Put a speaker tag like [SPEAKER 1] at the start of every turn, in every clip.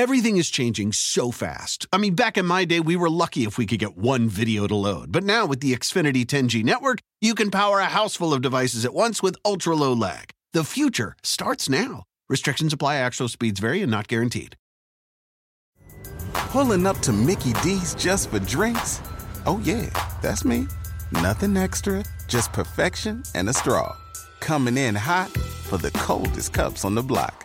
[SPEAKER 1] Everything is changing so fast. I mean, back in my day, we were lucky if we could get one video to load. But now with the Xfinity 10G network, you can power a house full of devices at once with ultra low lag. The future starts now. Restrictions apply, actual speeds vary and not guaranteed.
[SPEAKER 2] Pulling up to Mickey D's just for drinks? Oh, yeah, that's me. Nothing extra, just perfection and a straw. Coming in hot for the coldest cups on the block.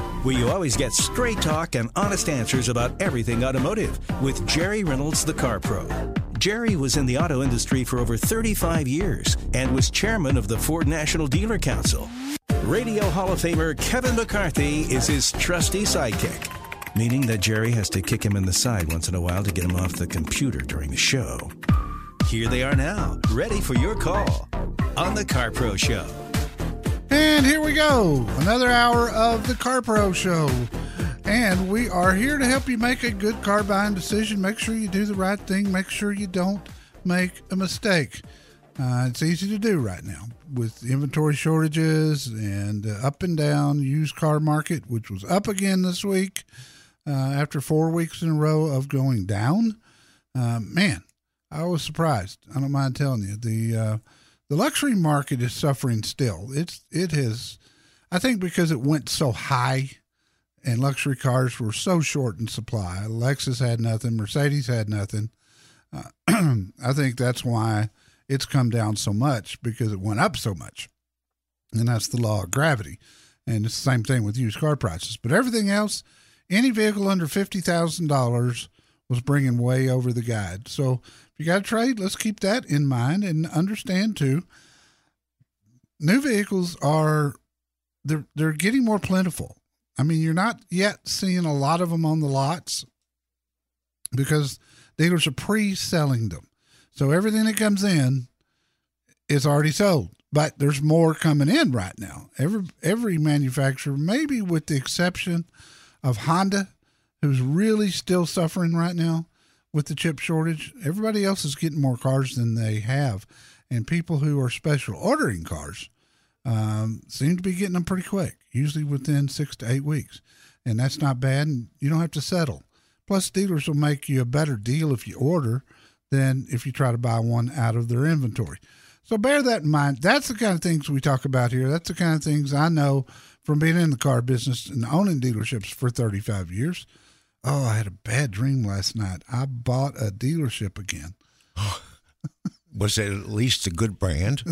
[SPEAKER 3] where you always get straight talk and honest answers about everything automotive with Jerry Reynolds, the Car Pro. Jerry was in the auto industry for over 35 years and was chairman of the Ford National Dealer Council. Radio Hall of Famer Kevin McCarthy is his trusty sidekick, meaning that Jerry has to kick him in the side once in a while to get him off the computer during the show. Here they are now, ready for your call on the Car Pro Show.
[SPEAKER 4] And here we go. Another hour of the Car Pro Show. And we are here to help you make a good car buying decision. Make sure you do the right thing. Make sure you don't make a mistake. Uh, it's easy to do right now with inventory shortages and uh, up and down used car market, which was up again this week uh, after four weeks in a row of going down. Uh, man, I was surprised. I don't mind telling you the uh, the luxury market is suffering still. It's it has, I think, because it went so high, and luxury cars were so short in supply. Lexus had nothing, Mercedes had nothing. Uh, I think that's why it's come down so much because it went up so much, and that's the law of gravity. And it's the same thing with used car prices. But everything else, any vehicle under fifty thousand dollars was bringing way over the guide. So you got to trade, let's keep that in mind and understand too. New vehicles are they're they're getting more plentiful. I mean, you're not yet seeing a lot of them on the lots because dealers are pre-selling them. So everything that comes in is already sold. But there's more coming in right now. Every every manufacturer, maybe with the exception of Honda, who's really still suffering right now, with the chip shortage. Everybody else is getting more cars than they have, and people who are special ordering cars um, seem to be getting them pretty quick, usually within six to eight weeks, and that's not bad. And you don't have to settle. Plus, dealers will make you a better deal if you order than if you try to buy one out of their inventory. So bear that in mind. That's the kind of things we talk about here. That's the kind of things I know from being in the car business and owning dealerships for 35 years. Oh, I had a bad dream last night. I bought a dealership again.
[SPEAKER 5] Was it at least a good brand?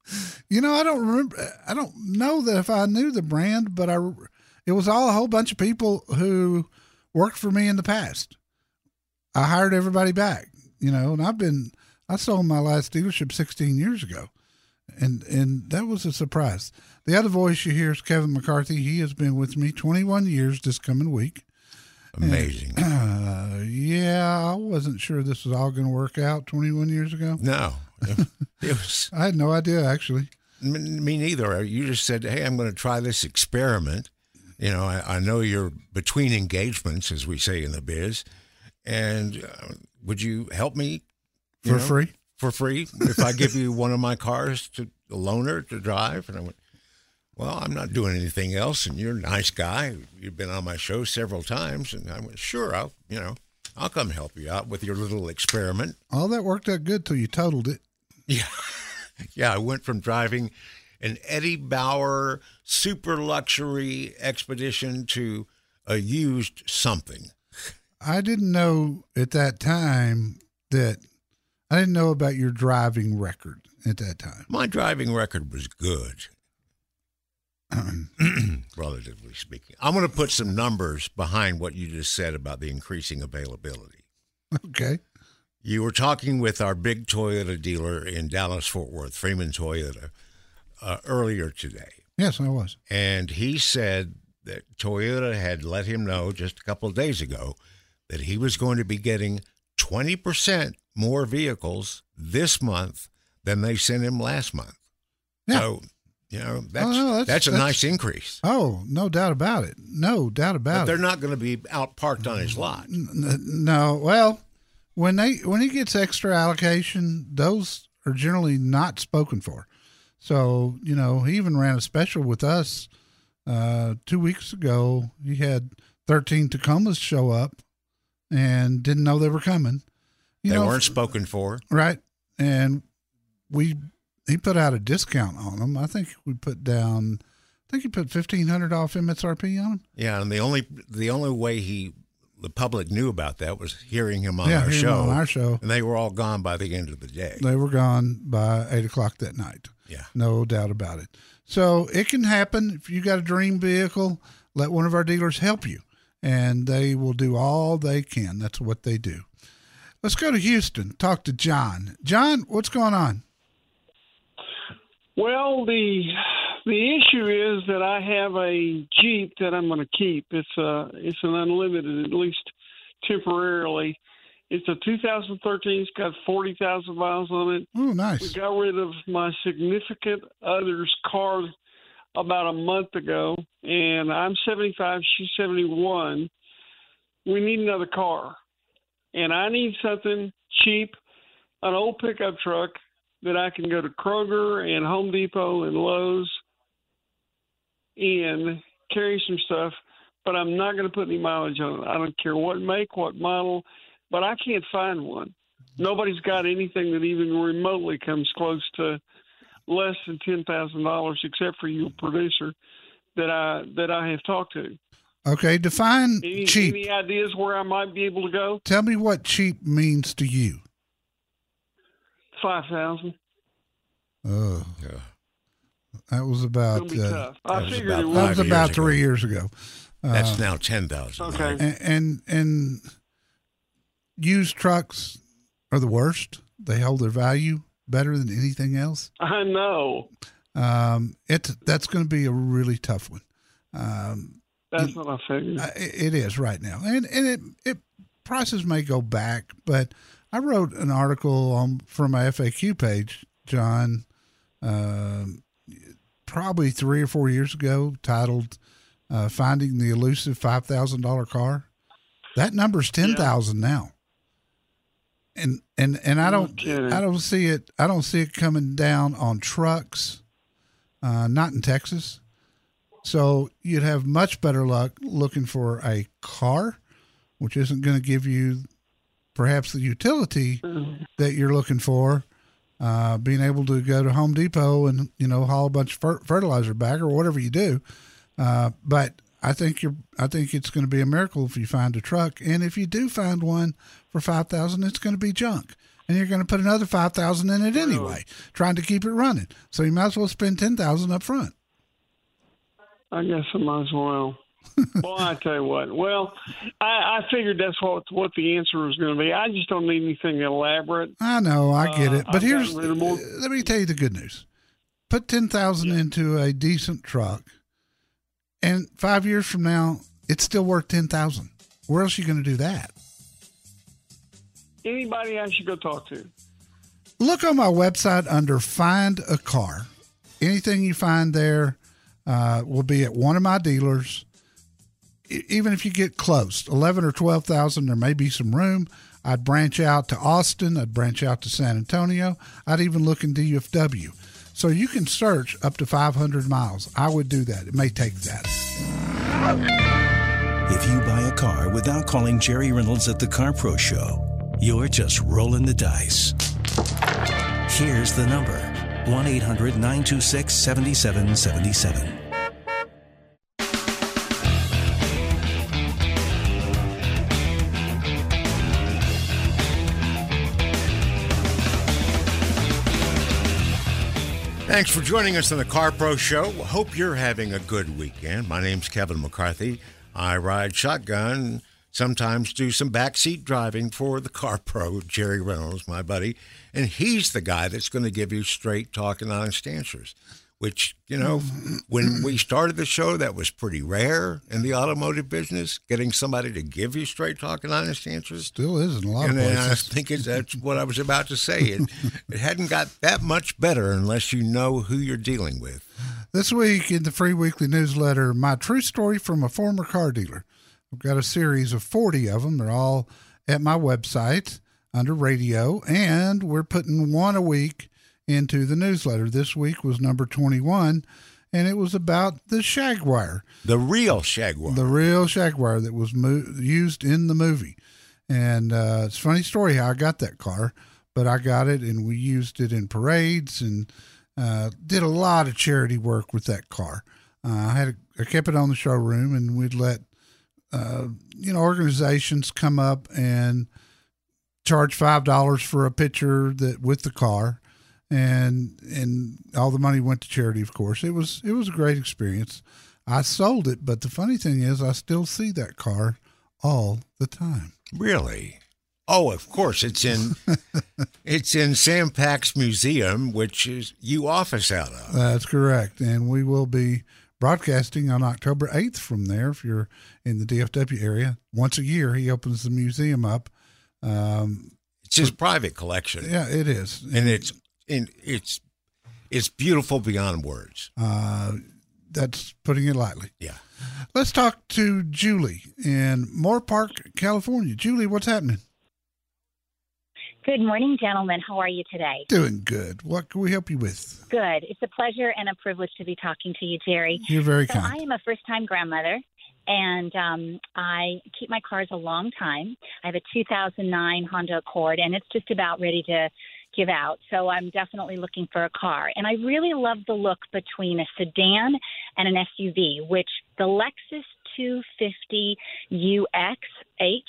[SPEAKER 4] you know, I don't remember. I don't know that if I knew the brand, but I. It was all a whole bunch of people who worked for me in the past. I hired everybody back, you know, and I've been. I sold my last dealership 16 years ago, and and that was a surprise. The other voice you hear is Kevin McCarthy. He has been with me 21 years this coming week.
[SPEAKER 5] Amazing.
[SPEAKER 4] Uh, yeah, I wasn't sure this was all going to work out 21 years ago.
[SPEAKER 5] No, it, it was.
[SPEAKER 4] I had no idea, actually.
[SPEAKER 5] Me neither. You just said, "Hey, I'm going to try this experiment." You know, I, I know you're between engagements, as we say in the biz, and uh, would you help me you
[SPEAKER 4] for
[SPEAKER 5] know,
[SPEAKER 4] free?
[SPEAKER 5] For free, if I give you one of my cars to a loaner to drive, and I went, well, I'm not doing anything else, and you're a nice guy. You've been on my show several times, and I went, sure, I'll, you know, I'll come help you out with your little experiment.
[SPEAKER 4] All that worked out good till you totaled it.
[SPEAKER 5] Yeah, yeah. I went from driving an Eddie Bauer super luxury expedition to a used something.
[SPEAKER 4] I didn't know at that time that I didn't know about your driving record at that time.
[SPEAKER 5] My driving record was good. relatively speaking. I'm going to put some numbers behind what you just said about the increasing availability.
[SPEAKER 4] Okay.
[SPEAKER 5] You were talking with our big Toyota dealer in Dallas Fort Worth, Freeman Toyota, uh, earlier today.
[SPEAKER 4] Yes, I was.
[SPEAKER 5] And he said that Toyota had let him know just a couple of days ago that he was going to be getting 20% more vehicles this month than they sent him last month.
[SPEAKER 4] Yeah.
[SPEAKER 5] So, you know, that's,
[SPEAKER 4] no, that's-
[SPEAKER 5] that's, a
[SPEAKER 4] that's-
[SPEAKER 5] nice increase.
[SPEAKER 4] Oh, no doubt about it. No doubt about it.
[SPEAKER 5] But
[SPEAKER 4] about
[SPEAKER 5] they're
[SPEAKER 4] it.
[SPEAKER 5] not going to be out parked on his lot.
[SPEAKER 4] No, well, when they when he gets extra allocation, those are generally not spoken for. So you know, he even ran a special with us uh, two weeks ago. He had thirteen Tacomas show up and didn't know they were coming. You
[SPEAKER 5] They
[SPEAKER 4] know,
[SPEAKER 5] weren't spoken for.
[SPEAKER 4] right, and we he put out a discount on them. I think we put down. I think he put fifteen hundred off MSRP on them.
[SPEAKER 5] Yeah, and the only the only way he the public knew about that was hearing him on
[SPEAKER 4] Yeah,
[SPEAKER 5] our show.
[SPEAKER 4] on our show.
[SPEAKER 5] and they were all gone by the end of the day.
[SPEAKER 4] They were gone by eight o'clock that night.
[SPEAKER 5] Yeah.
[SPEAKER 4] No doubt about it. So it can happen. If you got a dream vehicle, let one of our dealers help you, and they will do all they can. That's what they do. Let's go to Houston. Talk to John. John, what's going on?
[SPEAKER 6] Well, the the issue is that I have a Jeep that I'm going to keep. It's a it's an unlimited, at least temporarily. It's a 2013. It's got 40,000 miles on it.
[SPEAKER 4] Oh, nice.
[SPEAKER 6] We got rid of my significant other's car about a month ago, and I'm 75. She's 71. We need another car, and I need something cheap, an old pickup truck that I can go to Kroger and Home Depot and Lowe's and carry some stuff, but I'm not going to put any mileage on it. I don't care what make, what model, but I can't find one. Nobody's got anything that even remotely comes close to less than ten thousand dollars, except for your producer that I that I have talked to.
[SPEAKER 4] Okay, define
[SPEAKER 6] Any,
[SPEAKER 4] cheap.
[SPEAKER 6] any ideas where I might be able to go?
[SPEAKER 4] Tell me what cheap means to you.
[SPEAKER 6] Five thousand.
[SPEAKER 4] Oh,
[SPEAKER 5] Yeah.
[SPEAKER 4] that was about uh,
[SPEAKER 6] tough. I
[SPEAKER 5] was
[SPEAKER 6] figured
[SPEAKER 5] about
[SPEAKER 6] it
[SPEAKER 4] that was
[SPEAKER 5] Five years
[SPEAKER 4] about
[SPEAKER 5] ago.
[SPEAKER 4] three years ago.
[SPEAKER 5] That's now ten thousand.
[SPEAKER 6] Okay.
[SPEAKER 4] and, and and used trucks are the worst. They hold their value better than anything else.
[SPEAKER 6] I know.
[SPEAKER 4] Um, it's that's going to be a really tough one. Um,
[SPEAKER 6] That's what I figured.
[SPEAKER 4] I- it is right now, and and it it prices may go back, but I wrote an article on from my FAQ page, John, um, probably three or four years ago, titled uh, "Finding the Elusive Five Thousand Dollar Car." That number's ten thousand now, and and and I don't. I don't see it I don't see it coming down on trucks, uh, not in Texas. So you'd have much better luck looking for a car, which isn't going to give you perhaps the utility that you're looking for. Uh, being able to go to Home Depot and you know haul a bunch of fer- fertilizer back or whatever you do, uh, but I think you're I think it's going to be a miracle if you find a truck, and if you do find one for five thousand, it's going to be junk, and you're going to put another five thousand in it anyway, trying to keep it running. So you might as well spend ten thousand up front.
[SPEAKER 6] I guess I might as well. well, I tell you what. Well, I, I figured that's what what the answer was going to be. I just don't need anything elaborate.
[SPEAKER 4] I know, I get
[SPEAKER 6] Uh,
[SPEAKER 4] it, but
[SPEAKER 6] I've
[SPEAKER 4] here's
[SPEAKER 6] gotten rid of more-
[SPEAKER 4] let me tell you the good news: put ten thousand into a decent truck, and five years from now, it's still worth ten thousand. Where else are you going to do that?
[SPEAKER 6] Anybody I should go talk to?
[SPEAKER 4] Look on my website under "Find a Car." Anything you find there uh, will be at one of my dealers. Even if you get close, eleven or twelve thousand, there may be some room. I'd branch out to Austin. I'd branch out to San Antonio. I'd even look in DFW. So you can search up to 500 miles. I would do that. It may take that.
[SPEAKER 3] If you buy a car without calling Jerry Reynolds at the Car Pro Show, you're just rolling the dice. Here's the number 1 800 926 7777.
[SPEAKER 5] Thanks for joining us on the Car Pro Show. Hope you're having a good weekend. My name's Kevin McCarthy. I ride shotgun, sometimes do some backseat driving for the Car Pro, Jerry Reynolds, my buddy, and he's the guy that's going to give you straight talk and honest answers. Which, you know, when we started the show, that was pretty rare in the automotive business, getting somebody to give you straight talk and honest answers.
[SPEAKER 4] Still is in a lot
[SPEAKER 5] And
[SPEAKER 4] uh,
[SPEAKER 5] of I
[SPEAKER 4] places.
[SPEAKER 5] think it's, that's what I was about to say. It, it hadn't got that much better unless you know who you're dealing with.
[SPEAKER 4] This week in the free weekly newsletter, my true story from a former car dealer. I've got a series of 40 of them. They're all at my website under radio, and we're putting one a week into the newsletter. This week was number 21, and it was about the Shaguar,
[SPEAKER 5] The real Shaguar.
[SPEAKER 4] the real Shaguar that was mo- used in the movie. And uh, it's a funny story how I got that car, but I got it and we used it in parades and uh, did a lot of charity work with that car. Uh, I had a, I kept it on the showroom and we'd let uh, you know organizations come up and charge five dollars for a picture that with the car, and and all the money went to charity. Of course, it was it was a great experience. I sold it, but the funny thing is, I still see that car all the time.
[SPEAKER 5] Really? Oh, of course. It's in it's in Sam Pack's museum, which is you office out of.
[SPEAKER 4] That's correct. And we will be broadcasting on October 8th from there if you're in the DFW area. Once a year, he opens the museum up. Um,
[SPEAKER 5] It's his private collection,
[SPEAKER 4] yeah, it is.
[SPEAKER 5] and it's in it's it's beautiful beyond words.
[SPEAKER 4] Uh, that's putting it lightly.
[SPEAKER 5] Yeah.
[SPEAKER 4] Let's talk to Julie in Moorpark, California. Julie, what's happening?
[SPEAKER 7] Good morning, gentlemen. How are you today?
[SPEAKER 4] Doing good. What can we help you with?
[SPEAKER 7] Good. It's a pleasure and a privilege to be talking to you, Jerry.
[SPEAKER 4] You're very
[SPEAKER 7] So I am a first-time grandmother, and um, I keep my cars a long time. I have a 2009 Honda Accord, and it's just about ready to give out. So I'm definitely looking for a car, and I really love the look between a sedan and an SUV, which the Lexus 250 UXH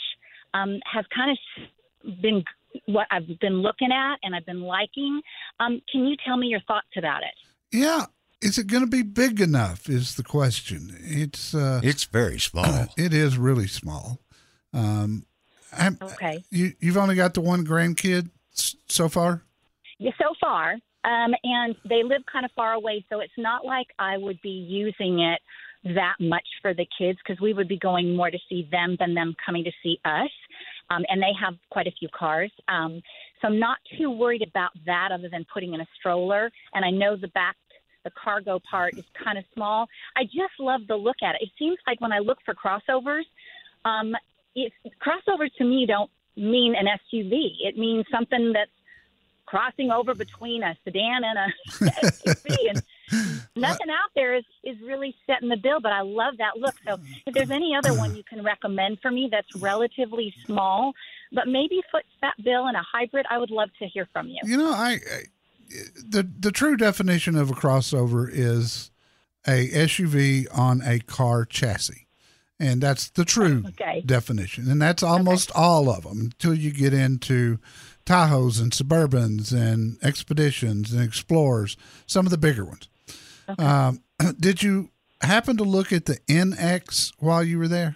[SPEAKER 7] um, have kind of been what I've been looking at and I've been liking. Um, can you tell me your thoughts about it?
[SPEAKER 4] Yeah. Is it going to be big enough? Is the question. It's uh,
[SPEAKER 5] It's very small.
[SPEAKER 4] it is really small. Um, I'm,
[SPEAKER 7] Okay.
[SPEAKER 4] you you've only got the one grandkid s- so far.
[SPEAKER 7] Yeah, so far. Um, and they live kind of far away, so it's not like I would be using it that much for the kids because we would be going more to see them than them coming to see us. Um, and they have quite a few cars. Um, so I'm not too worried about that other than putting in a stroller. And I know the back, the cargo part is kind of small. I just love the look at it. It seems like when I look for crossovers, um, it, crossovers to me don't mean an SUV. It means something that's crossing over between a sedan and a SUV, and nothing out there is is really setting the bill. But I love that look. So if there's any other one you can recommend for me that's relatively small, but maybe foots that bill and a hybrid, I would love to hear from you.
[SPEAKER 4] You know, I, I the the true definition of a crossover is a SUV on a car chassis, and that's the true
[SPEAKER 7] Okay.
[SPEAKER 4] definition. And that's almost all of them until you get into Tahoes and Suburbans and Expeditions and Explorers, some of the bigger ones. Um, did you happen to look at the NX while you were there?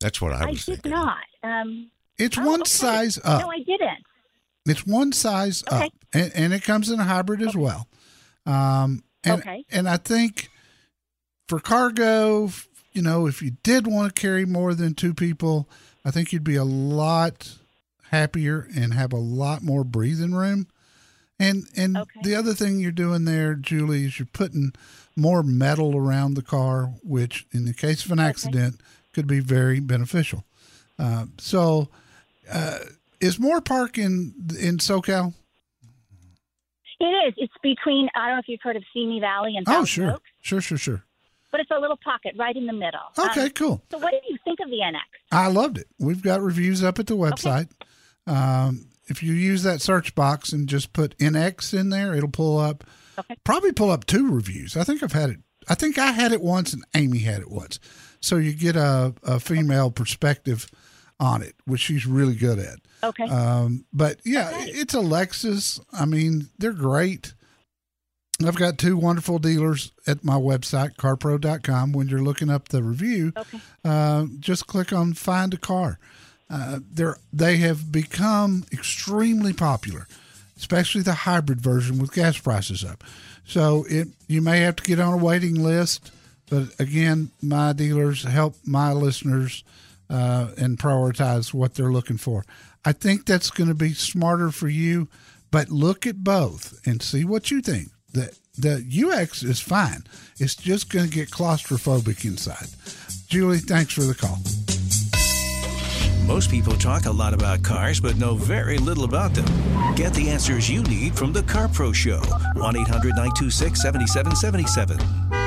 [SPEAKER 5] That's what I was I
[SPEAKER 7] did
[SPEAKER 5] thinking.
[SPEAKER 7] not. Um,
[SPEAKER 4] It's
[SPEAKER 7] oh,
[SPEAKER 4] one
[SPEAKER 7] okay.
[SPEAKER 4] size up.
[SPEAKER 7] No, I didn't.
[SPEAKER 4] It's one size
[SPEAKER 7] Okay.
[SPEAKER 4] up, and, and it comes in a hybrid as well. Um, and,
[SPEAKER 7] Okay.
[SPEAKER 4] And I think for cargo, f- you know, if you did want to carry more than two people, I think you'd be a lot happier and have a lot more breathing room. And and
[SPEAKER 7] Okay.
[SPEAKER 4] the other thing you're doing there, Julie, is you're putting more metal around the car, which in the case of an accident could be very beneficial. Uh, so, uh, is Moorpark in in SoCal?
[SPEAKER 7] It is. It's between. I don't know if you've heard of Simi Valley and
[SPEAKER 4] Oh, sure,
[SPEAKER 7] Oaks,
[SPEAKER 4] sure, sure, sure.
[SPEAKER 7] But it's a little pocket right in the middle.
[SPEAKER 4] Okay,
[SPEAKER 7] Um,
[SPEAKER 4] cool.
[SPEAKER 7] so, what did you think of the NX?
[SPEAKER 4] I loved it. We've got reviews up at the website. Um, if you use that search box and just put NX in there, it'll pull up.
[SPEAKER 7] Okay.
[SPEAKER 4] Probably pull up two reviews. I think I've had it. I think I had it once and Amy had it once. So you get a, a female perspective on it, which she's really good at.
[SPEAKER 7] Okay.
[SPEAKER 4] Um, but yeah,
[SPEAKER 7] Okay.
[SPEAKER 4] it's a Lexus. I mean, they're great. I've got two wonderful dealers at my website, carpro.com. When you're looking up the review,
[SPEAKER 7] Okay.
[SPEAKER 4] uh, just click on find a car. Uh, they're, they have become extremely popular. especially the hybrid version with gas prices up. So it you may have to get on a waiting list, but again, my dealers help my listeners uh, and prioritize what they're looking for. I think that's going to be smarter for you, but look at both and see what you think. The the UX is fine. It's just going to get claustrophobic inside. Julie, thanks for the call.
[SPEAKER 3] Most people talk a lot about cars, but know very little about them. Get the answers you need from the Car Pro Show. 1 800 926 7777.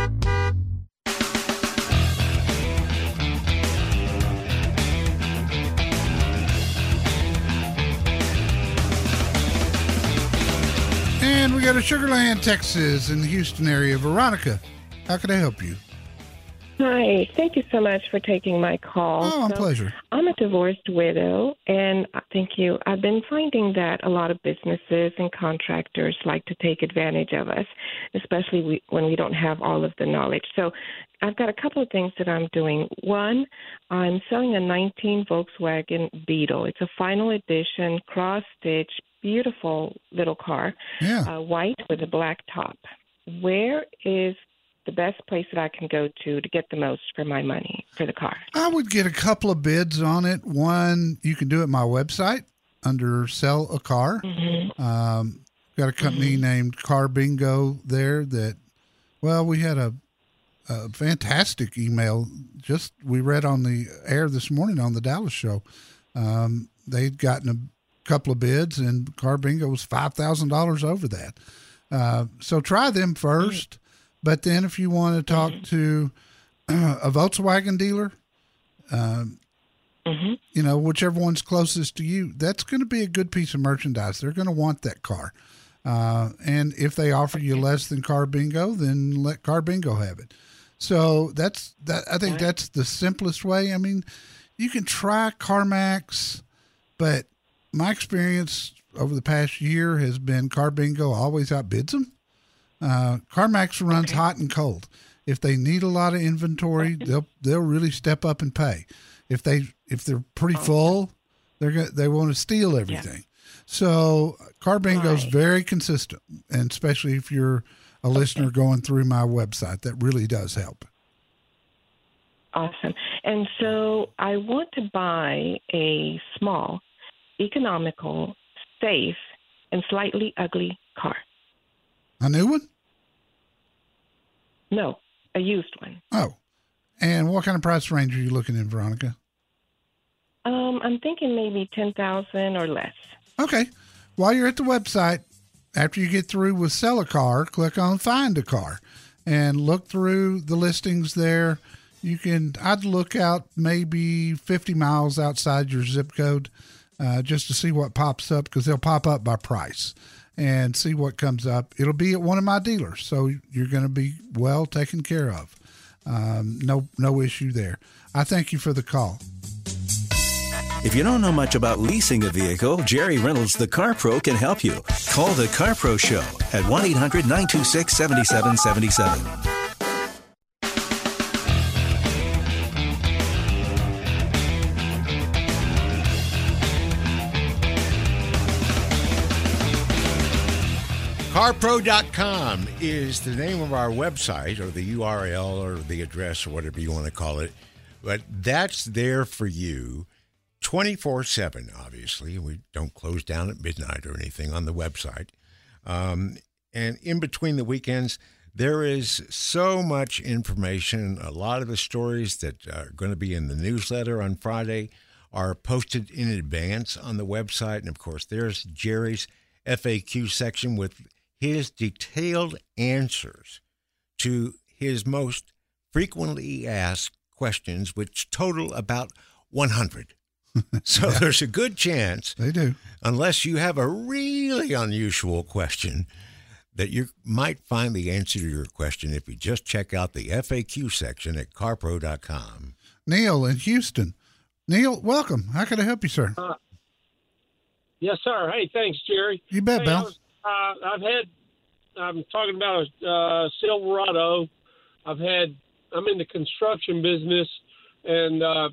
[SPEAKER 4] Go to Sugar Land, Texas, in the Houston area. Veronica, how can I help you?
[SPEAKER 8] Hi, thank you so much for taking my call.
[SPEAKER 4] Oh, my
[SPEAKER 8] So,
[SPEAKER 4] pleasure.
[SPEAKER 8] I'm a divorced widow, and thank you. I've been finding that a lot of businesses and contractors like to take advantage of us, especially we, when we don't have all of the knowledge. So, I've got a couple of things that I'm doing. One, I'm selling a 19 Volkswagen Beetle. It's a final edition, cross stitch, beautiful little car,
[SPEAKER 4] Yeah.
[SPEAKER 8] uh, white with a black top. Where is the best place that I can go to to get the most for my money for the car?
[SPEAKER 4] I would get a couple of bids on it. One, you can do it at my website under sell a car. Um, got a company named Car Bingo there that, well, we had a, a fantastic email just we read on the air this morning on the Dallas show. Um, they'd gotten a couple of bids and Car Bingo was $5,000 over that. Uh, so try them first. But then if you want to talk to a Volkswagen dealer, um, you know, whichever one's closest to you, that's going to be a good piece of merchandise. They're going to want that car. Uh, and if they offer you less than Car Bingo, then let Car Bingo have it. So that's that. I think that's the simplest way. I mean, you can try CarMax, but my experience over the past year has been Car Bingo always outbids them. Uh, CarMax runs hot and cold. If they need a lot of inventory, they'll they'll really step up and pay. If they if they're pretty full, they're gonna, they want to steal everything. So Car Bingo's
[SPEAKER 8] Right.
[SPEAKER 4] very consistent, and especially if you're a listener going through my website, that really does help.
[SPEAKER 8] Awesome. And so I want to buy a small, economical, safe, and slightly ugly car.
[SPEAKER 4] A new one?
[SPEAKER 8] No, a used one.
[SPEAKER 4] Oh, and what kind of price range are you looking in, Veronica?
[SPEAKER 8] Um, I'm thinking maybe ten thousand or less.
[SPEAKER 4] Okay. While you're at the website, after you get through with sell a car, click on find a car and look through the listings there. You can, I'd look out maybe 50 miles outside your zip code uh, just to see what pops up because they'll pop up by price and see what comes up. It'll be at one of my dealers. So you're going to be well taken care of. Um, no, no issue there. I thank you for the call.
[SPEAKER 3] If you don't know much about leasing a vehicle, Jerry Reynolds, the Car Pro, can help you. Call the Car Pro Show at 1 800 926 7777.
[SPEAKER 5] CarPro.com is the name of our website or the URL or the address or whatever you want to call it. But that's there for you 24 7, obviously. We don't close down at midnight or anything on the website. Um, and in between the weekends, there is so much information. A lot of the stories that are going to be in the newsletter on Friday are posted in advance on the website. And of course, there's Jerry's FAQ section with his detailed answers to his most frequently asked questions, which total about 100. so there's a good chance,
[SPEAKER 4] They do.
[SPEAKER 5] unless you have a really unusual question, that you might find the answer to your question if you just check out the FAQ section at carpro.com.
[SPEAKER 4] Neil in Houston. Neil, welcome. How can I help you, sir?
[SPEAKER 9] Uh, yes, sir. Hey, thanks, Jerry.
[SPEAKER 4] You bet,
[SPEAKER 9] hey,
[SPEAKER 4] Bill.
[SPEAKER 9] I was, uh, I've had. I'm talking about a uh, Silverado. I've had. I'm in the construction business, and uh,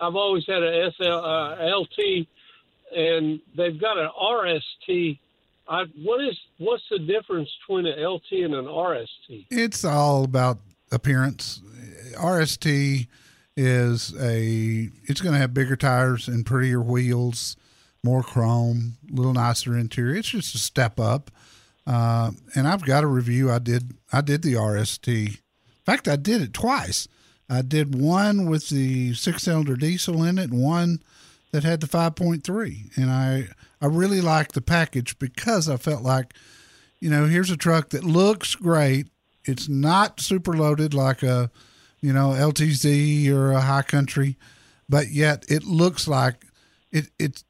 [SPEAKER 9] I've always had a SL, uh, LT, and they've got an RST I, what is what's the difference between an LT and an RST?
[SPEAKER 4] It's all about appearance. RST is a it's going to have bigger tires and prettier wheels, more chrome, a little nicer interior. It's just a step up. Uh, and I've got a review. I did I did the RST. In fact, I did it twice. I did one with the six cylinder diesel in it and one that had the 5.3. And I I really liked the package because I felt like, you know, here's a truck that looks great. It's not super loaded like a, you know, LTZ or a high country, but yet it looks like it it's it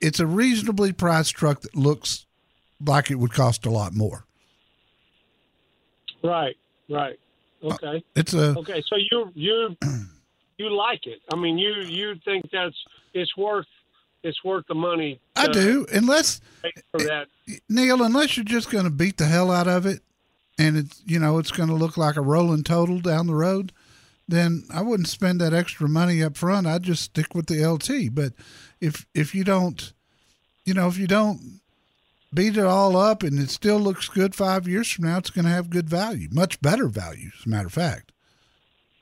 [SPEAKER 4] it's a reasonably priced truck that looks like it would cost a lot more.
[SPEAKER 9] Right, right. Uh, okay.
[SPEAKER 4] It's a
[SPEAKER 9] okay. So you you you like it? I mean, you you think that's it's worth it's worth the money.
[SPEAKER 4] I do, unless
[SPEAKER 9] for that.
[SPEAKER 4] Neil, unless you're just going to beat the hell out of it, and it's you know it's going to look like a rolling total down the road, then I wouldn't spend that extra money up front. I'd just stick with the LT. But if if you don't, you know, if you don't beat it all up and it still looks good five years from now, it's going to have good value, much better value, as a matter of fact.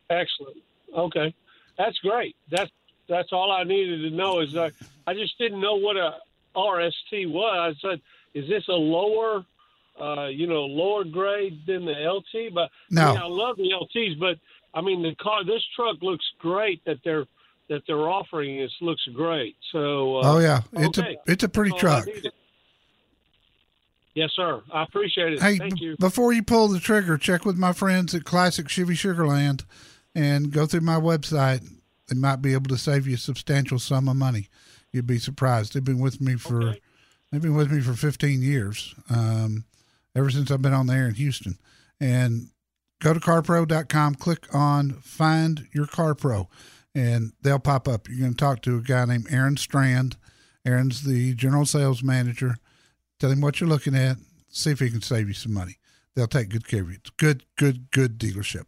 [SPEAKER 9] Excellent. Okay, that's great. That's that's all I needed to know. Is I I just didn't know what a RST was. I said, is this a lower, uh, you know, lower grade than the LT? But
[SPEAKER 4] No.
[SPEAKER 9] I, mean, I love the LTs, but I mean the car. This truck looks great that they're that they're offering. This looks great. So. Uh,
[SPEAKER 4] oh yeah, it's
[SPEAKER 9] okay.
[SPEAKER 4] a it's a pretty truck.
[SPEAKER 9] Yes, sir. I appreciate it.
[SPEAKER 4] Hey,
[SPEAKER 9] Thank
[SPEAKER 4] b-
[SPEAKER 9] you.
[SPEAKER 4] before you pull the trigger, check with my friends at Classic Chevy Sugarland and go through my website. They might be able to save you a substantial sum of money. You'd be surprised. They've been with me for they've been with me for 15 years, um, ever since I've been on the air in Houston. And go to carpro.com, click on Find Your Car Pro, and they'll pop up. You're going to talk to a guy named Aaron Strand. Aaron's the general sales manager. Tell him what you're looking at. See if he can save you some money. They'll take good care of you. It's good, good, good dealership.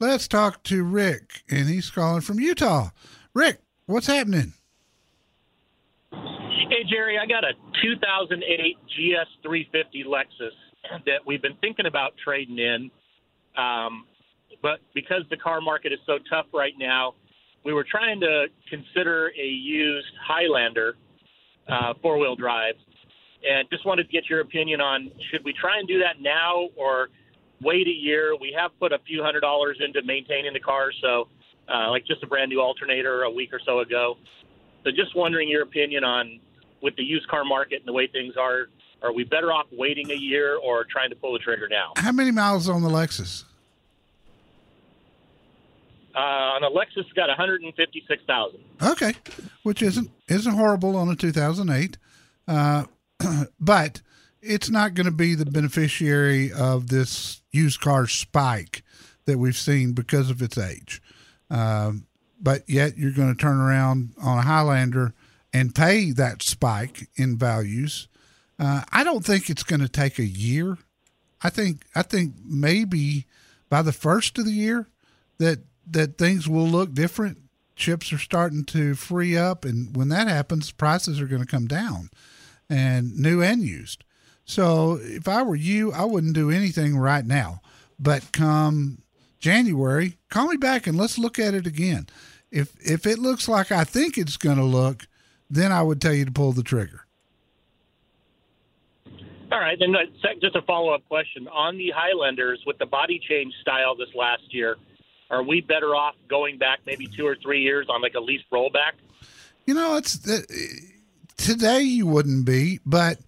[SPEAKER 4] Let's talk to Rick, and he's calling from Utah. Rick, what's happening?
[SPEAKER 10] Hey, Jerry, I got a 2008 GS350 Lexus that we've been thinking about trading in. Um, but because the car market is so tough right now, we were trying to consider a used Highlander uh, four wheel drive. And just wanted to get your opinion on should we try and do that now or wait a year? We have put a few hundred dollars into maintaining the car, so uh, like just a brand new alternator a week or so ago. So just wondering your opinion on with the used car market and the way things are. Are we better off waiting a year or trying to pull the trigger now?
[SPEAKER 4] How many miles on the Lexus?
[SPEAKER 10] Uh, on a Lexus, got 156,000.
[SPEAKER 4] Okay, which isn't isn't horrible on a 2008, uh, but it's not going to be the beneficiary of this used car spike that we've seen because of its age. Um, but yet you're going to turn around on a Highlander and pay that spike in values. Uh, I don't think it's going to take a year. I think I think maybe by the first of the year that that things will look different. Chips are starting to free up, and when that happens, prices are going to come down, and new and used. So if I were you, I wouldn't do anything right now. But come January, call me back and let's look at it again. If if it looks like I think it's going to look, then I would tell you to pull the trigger.
[SPEAKER 10] All right, then uh, just a follow up question on the Highlanders with the body change style this last year. Are we better off going back maybe two or three years on like a lease rollback?
[SPEAKER 4] You know, it's uh, today you wouldn't be, but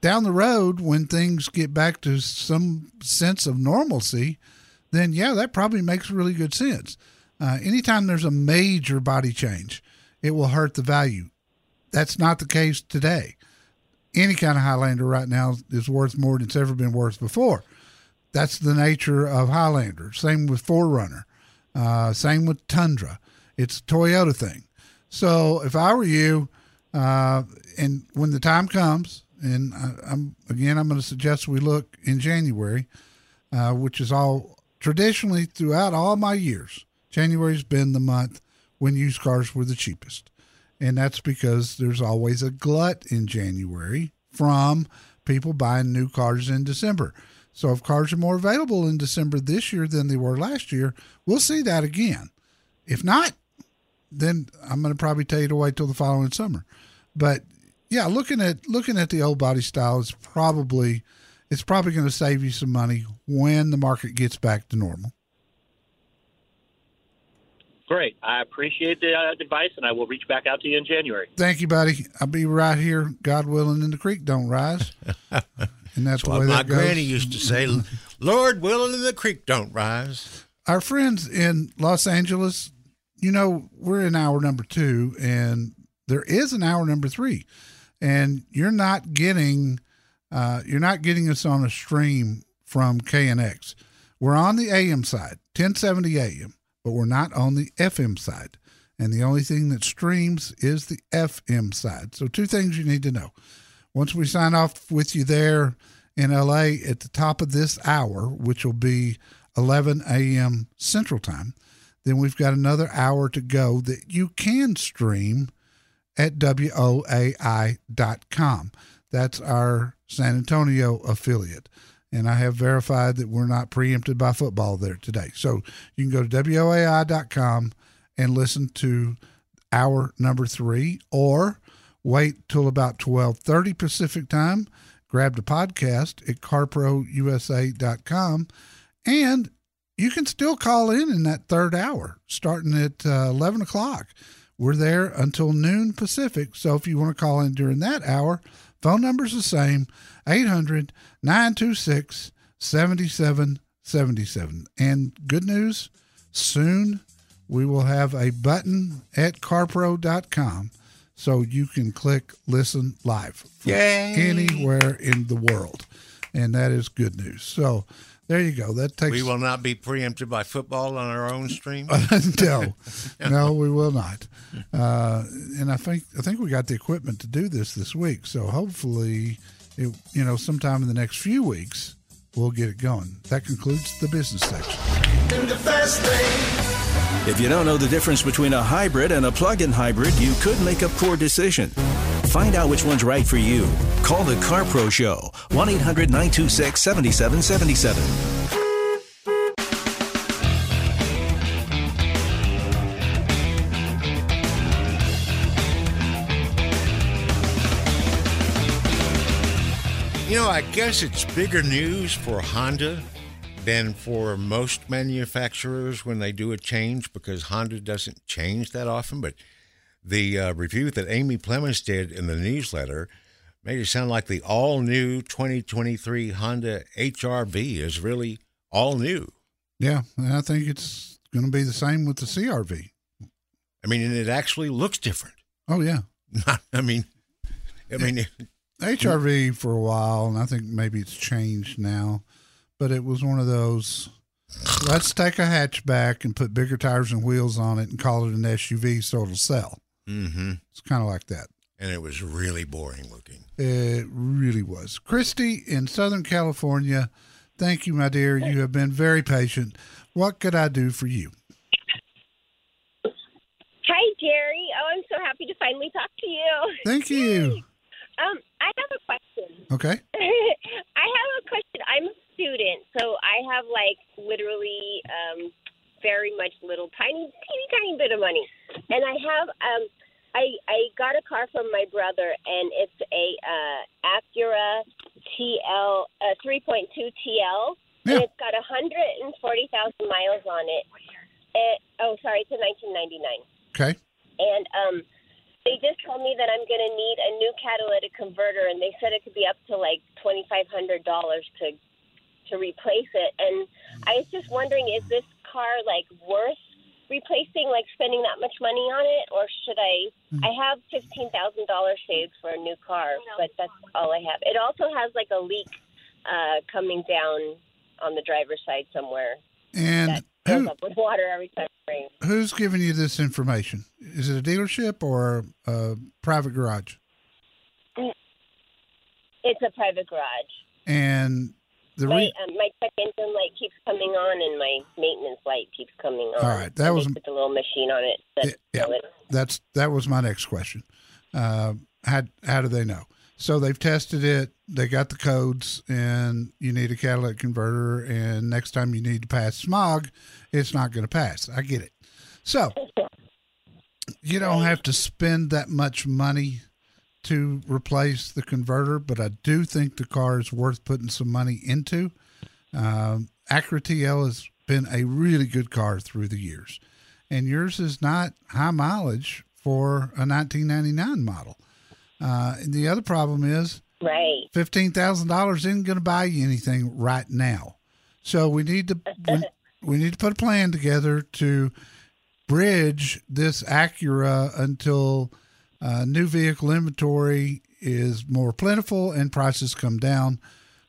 [SPEAKER 4] down the road when things get back to some sense of normalcy, then yeah, that probably makes really good sense. Uh, anytime there's a major body change, it will hurt the value. That's not the case today. Any kind of Highlander right now is worth more than it's ever been worth before. That's the nature of Highlander. Same with 4Runner. Uh, same with Tundra. It's a Toyota thing. So if I were you, uh, and when the time comes, and I, I'm again, I'm going to suggest we look in January, uh, which is all traditionally throughout all my years. January's been the month when used cars were the cheapest, and that's because there's always a glut in January from people buying new cars in December. So if cars are more available in December this year than they were last year, we'll see that again. If not, then I'm going to probably tell you to wait till the following summer. But yeah, looking at looking at the old body style is probably it's probably going to save you some money when the market gets back to normal.
[SPEAKER 10] Great. I appreciate the uh, advice, and I will reach back out to you in January.
[SPEAKER 4] Thank you, buddy. I'll be right here, God willing, and the creek don't rise. And that's the
[SPEAKER 5] Well,
[SPEAKER 4] way
[SPEAKER 5] my
[SPEAKER 4] that goes.
[SPEAKER 5] granny used to say, "Lord willing, and the creek don't rise."
[SPEAKER 4] Our friends in Los Angeles, you know, we're in hour number two, and there is an hour number three, and you're not getting, uh, you're not getting us on a stream from KNX. We're on the AM side, 1070 AM, but we're not on the FM side. And the only thing that streams is the FM side. So, two things you need to know. Once we sign off with you there in LA at the top of this hour, which will be 11 a.m. Central Time, then we've got another hour to go that you can stream at WOAI.com. That's our San Antonio affiliate. And I have verified that we're not preempted by football there today. So you can go to WOAI.com and listen to hour number three or wait till about 1230 Pacific time. Grab the podcast at carprousa.com and you can still call in in that third hour starting at uh, 11 o'clock. We're there until noon Pacific. So if you want to call in during that hour, phone number's the same 800 926 7777. And good news soon we will have a button at carpro.com so you can click listen live anywhere in the world. And that is good news. So there you go. That takes
[SPEAKER 5] We will not be preempted by football on our own stream.
[SPEAKER 4] no, no, we will not. Uh, and I think I think we got the equipment to do this this week. So hopefully, it, you know, sometime in the next few weeks, we'll get it going. That concludes the business section.
[SPEAKER 3] If you don't know the difference between a hybrid and a plug-in hybrid, you could make a poor decision. Find out which one's right for you. Call the Car Pro Show, 1 800 926 7777.
[SPEAKER 5] You know, I guess it's bigger news for Honda than for most manufacturers when they do a change because Honda doesn't change that often. But the uh, review that Amy Plemons did in the newsletter made it sound like the all new 2023 Honda HRV is really all new.
[SPEAKER 4] Yeah, and I think it's going to be the same with the CRV.
[SPEAKER 5] I mean, and it actually looks different.
[SPEAKER 4] Oh yeah,
[SPEAKER 5] I mean, I mean,
[SPEAKER 4] HRV for a while, and I think maybe it's changed now, but it was one of those. Let's take a hatchback and put bigger tires and wheels on it and call it an SUV so it'll sell.
[SPEAKER 5] Mm-hmm.
[SPEAKER 4] It's kind of like that.
[SPEAKER 5] and it was really boring looking.
[SPEAKER 4] It really was. Christy in Southern California, thank you, my dear. You have been very patient. What could I do for you?
[SPEAKER 11] Hi, Jerry. Oh, I'm so happy to finally talk to you.
[SPEAKER 4] Thank you.
[SPEAKER 11] Um, I have a question.
[SPEAKER 4] Okay.
[SPEAKER 11] I have a question. I'm a student, so I have like literally um, very much little tiny, teeny, tiny bit of money, and I have um, I I got a car from my brother, and it's a uh, Acura TL uh, 3.2 TL, and it's got 140,000 miles on it. it. Oh, sorry, it's a 1999.
[SPEAKER 4] Okay.
[SPEAKER 11] And um, they just told me that I'm going to need a new catalytic converter, and they said it could be up to like twenty five hundred dollars to to replace it. And I was just wondering, is this car like worth replacing, like spending that much money on it, or should I? I have fifteen thousand dollars saved for a new car, but that's all I have. It also has like a leak uh, coming down on the driver's side somewhere.
[SPEAKER 4] And who,
[SPEAKER 11] up with water every time it rains.
[SPEAKER 4] who's giving you this information? Is it a dealership or a private garage?
[SPEAKER 11] It's a private garage.
[SPEAKER 4] And the
[SPEAKER 11] my
[SPEAKER 4] re-
[SPEAKER 11] um, my check engine light keeps coming on, and my maintenance light keeps coming on.
[SPEAKER 4] All right, that was-
[SPEAKER 11] put the little machine on it. That
[SPEAKER 4] Yeah,
[SPEAKER 11] it-
[SPEAKER 4] that's that was my next question. Uh, how how do they know? So they've tested it. They got the codes, and you need a catalytic converter. And next time you need to pass smog, it's not going to pass. I get it. So you don't have to spend that much money to replace the converter, but I do think the car is worth putting some money into. Um, Acura TL has been a really good car through the years, and yours is not high mileage for a 1999 model. Uh, and the other problem is,
[SPEAKER 11] Right.
[SPEAKER 4] fifteen thousand dollars isn't going to buy you anything right now. So we need to we, we need to put a plan together to bridge this Acura until uh, new vehicle inventory is more plentiful and prices come down,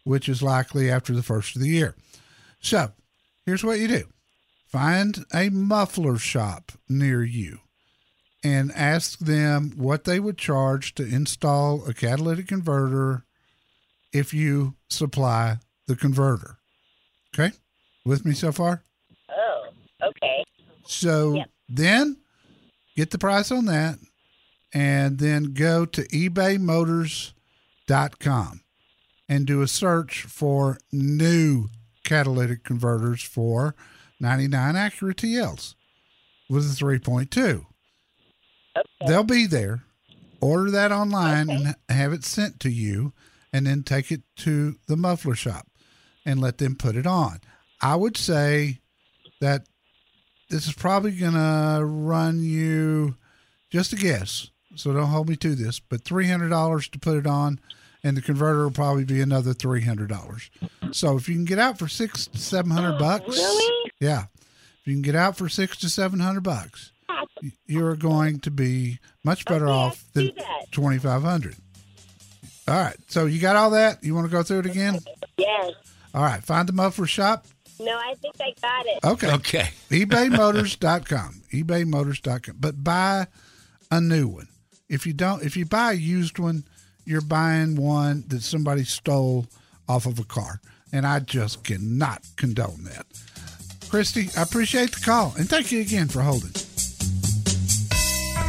[SPEAKER 4] which is likely after the first of the year. So here's what you do: find a muffler shop near you and ask them what they would charge to install a catalytic converter if you supply the converter. Okay? With me so far?
[SPEAKER 11] Oh, okay.
[SPEAKER 4] So
[SPEAKER 11] Yep.
[SPEAKER 4] then get the price on that and then go to ebaymotors.com and do a search for new catalytic converters for 99 Acura TLs with a 3.2. They'll be there. Order that online and have it sent to you and then take it to the muffler shop and let them put it on. I would say that this is probably going to run you just a guess. So don't hold me to this, but $300 to put it on and the converter will probably be another $300. So if you can get out for 6 to 700 bucks.
[SPEAKER 11] Really?
[SPEAKER 4] Yeah. If you can get out for 6 to 700 bucks, you're going to be much better off than 2500. All right. So you got all that? You want to go through it again?
[SPEAKER 11] Yes.
[SPEAKER 4] All right. Find the muffler shop.
[SPEAKER 11] No, I think I got it.
[SPEAKER 4] Okay.
[SPEAKER 5] Okay.
[SPEAKER 4] ebaymotors.com. ebaymotors.com. But buy a new one. If you don't if you buy a used one, you're buying one that somebody stole off of a car. And I just cannot condone that. Christy, I appreciate the call and thank you again for holding.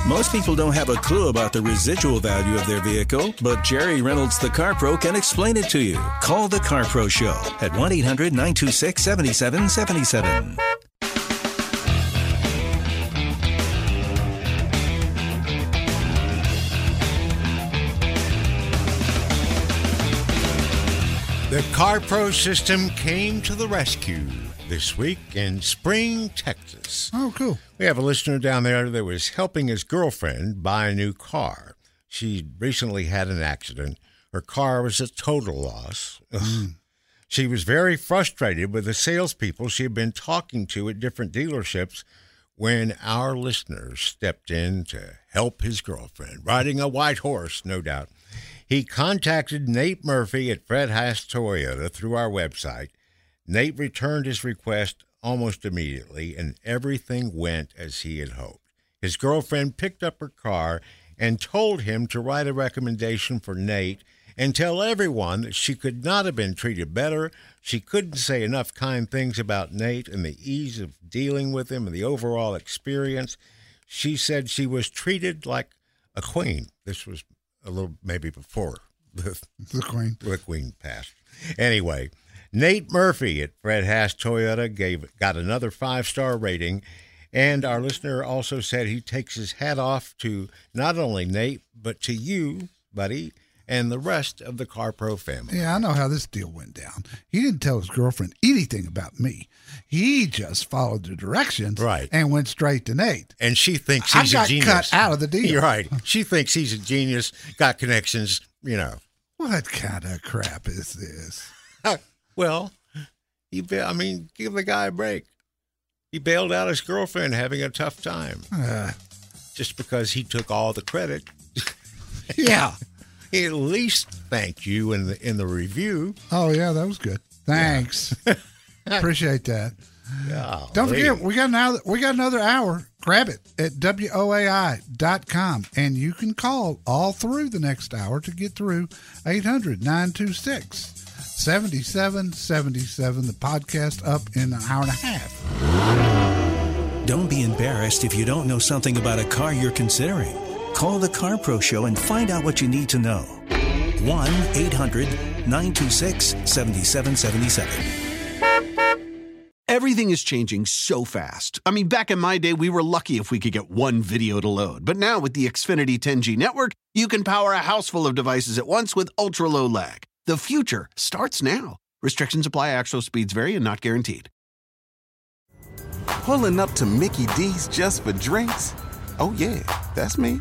[SPEAKER 3] Most people don't have a clue about the residual value of their vehicle, but Jerry Reynolds, the Car Pro, can explain it to you. Call the Car Pro Show at 1 800 926 7777.
[SPEAKER 5] The CarPro system came to the rescue this week in Spring, Texas.
[SPEAKER 4] Oh, cool.
[SPEAKER 5] We have a listener down there that was helping his girlfriend buy a new car. She recently had an accident. Her car was a total loss. Ugh. Mm. She was very frustrated with the salespeople she had been talking to at different dealerships when our listener stepped in to help his girlfriend, riding a white horse, no doubt. He contacted Nate Murphy at Fred Haas Toyota through our website. Nate returned his request almost immediately, and everything went as he had hoped. His girlfriend picked up her car and told him to write a recommendation for Nate and tell everyone that she could not have been treated better. She couldn't say enough kind things about Nate and the ease of dealing with him and the overall experience. She said she was treated like a queen. This was a little maybe before the,
[SPEAKER 4] the queen.
[SPEAKER 5] The queen passed. Anyway, Nate Murphy at Fred Haas Toyota gave got another five star rating, and our listener also said he takes his hat off to not only Nate but to you, buddy, and the rest of the Carpro family.
[SPEAKER 4] Yeah, I know how this deal went down. He didn't tell his girlfriend anything about me. He just followed the directions
[SPEAKER 5] Right.
[SPEAKER 4] and went straight to Nate.
[SPEAKER 5] And she thinks
[SPEAKER 4] I
[SPEAKER 5] he's
[SPEAKER 4] got
[SPEAKER 5] a genius.
[SPEAKER 4] cut out of the deal.
[SPEAKER 5] You're right. She thinks he's a genius, got connections, you know.
[SPEAKER 4] What kind of crap is this?
[SPEAKER 5] Well, he I mean, give the guy a break. He bailed out his girlfriend having a tough time
[SPEAKER 4] Uh,
[SPEAKER 5] just because he took all the credit.
[SPEAKER 4] yeah.
[SPEAKER 5] He at least thanked you in the in the review.
[SPEAKER 4] Oh yeah, that was good. Thanks. Appreciate that.
[SPEAKER 5] Golly.
[SPEAKER 4] Don't forget, we got another we got another hour. Grab it at WOAI.com and you can call all through the next hour to get through 800 926 7777. The podcast up in an hour and a half.
[SPEAKER 3] Don't be embarrassed if you don't know something about a car you're considering. Call the Car Pro Show and find out what you need to know. 1 800 926 7777.
[SPEAKER 1] Everything is changing so fast. I mean, back in my day, we were lucky if we could get one video to load. But now with the Xfinity 10G network, you can power a house full of devices at once with ultra low lag. The future starts now. Restrictions apply, actual speeds vary and not guaranteed.
[SPEAKER 2] Pulling up to Mickey D's just for drinks? Oh, yeah, that's me.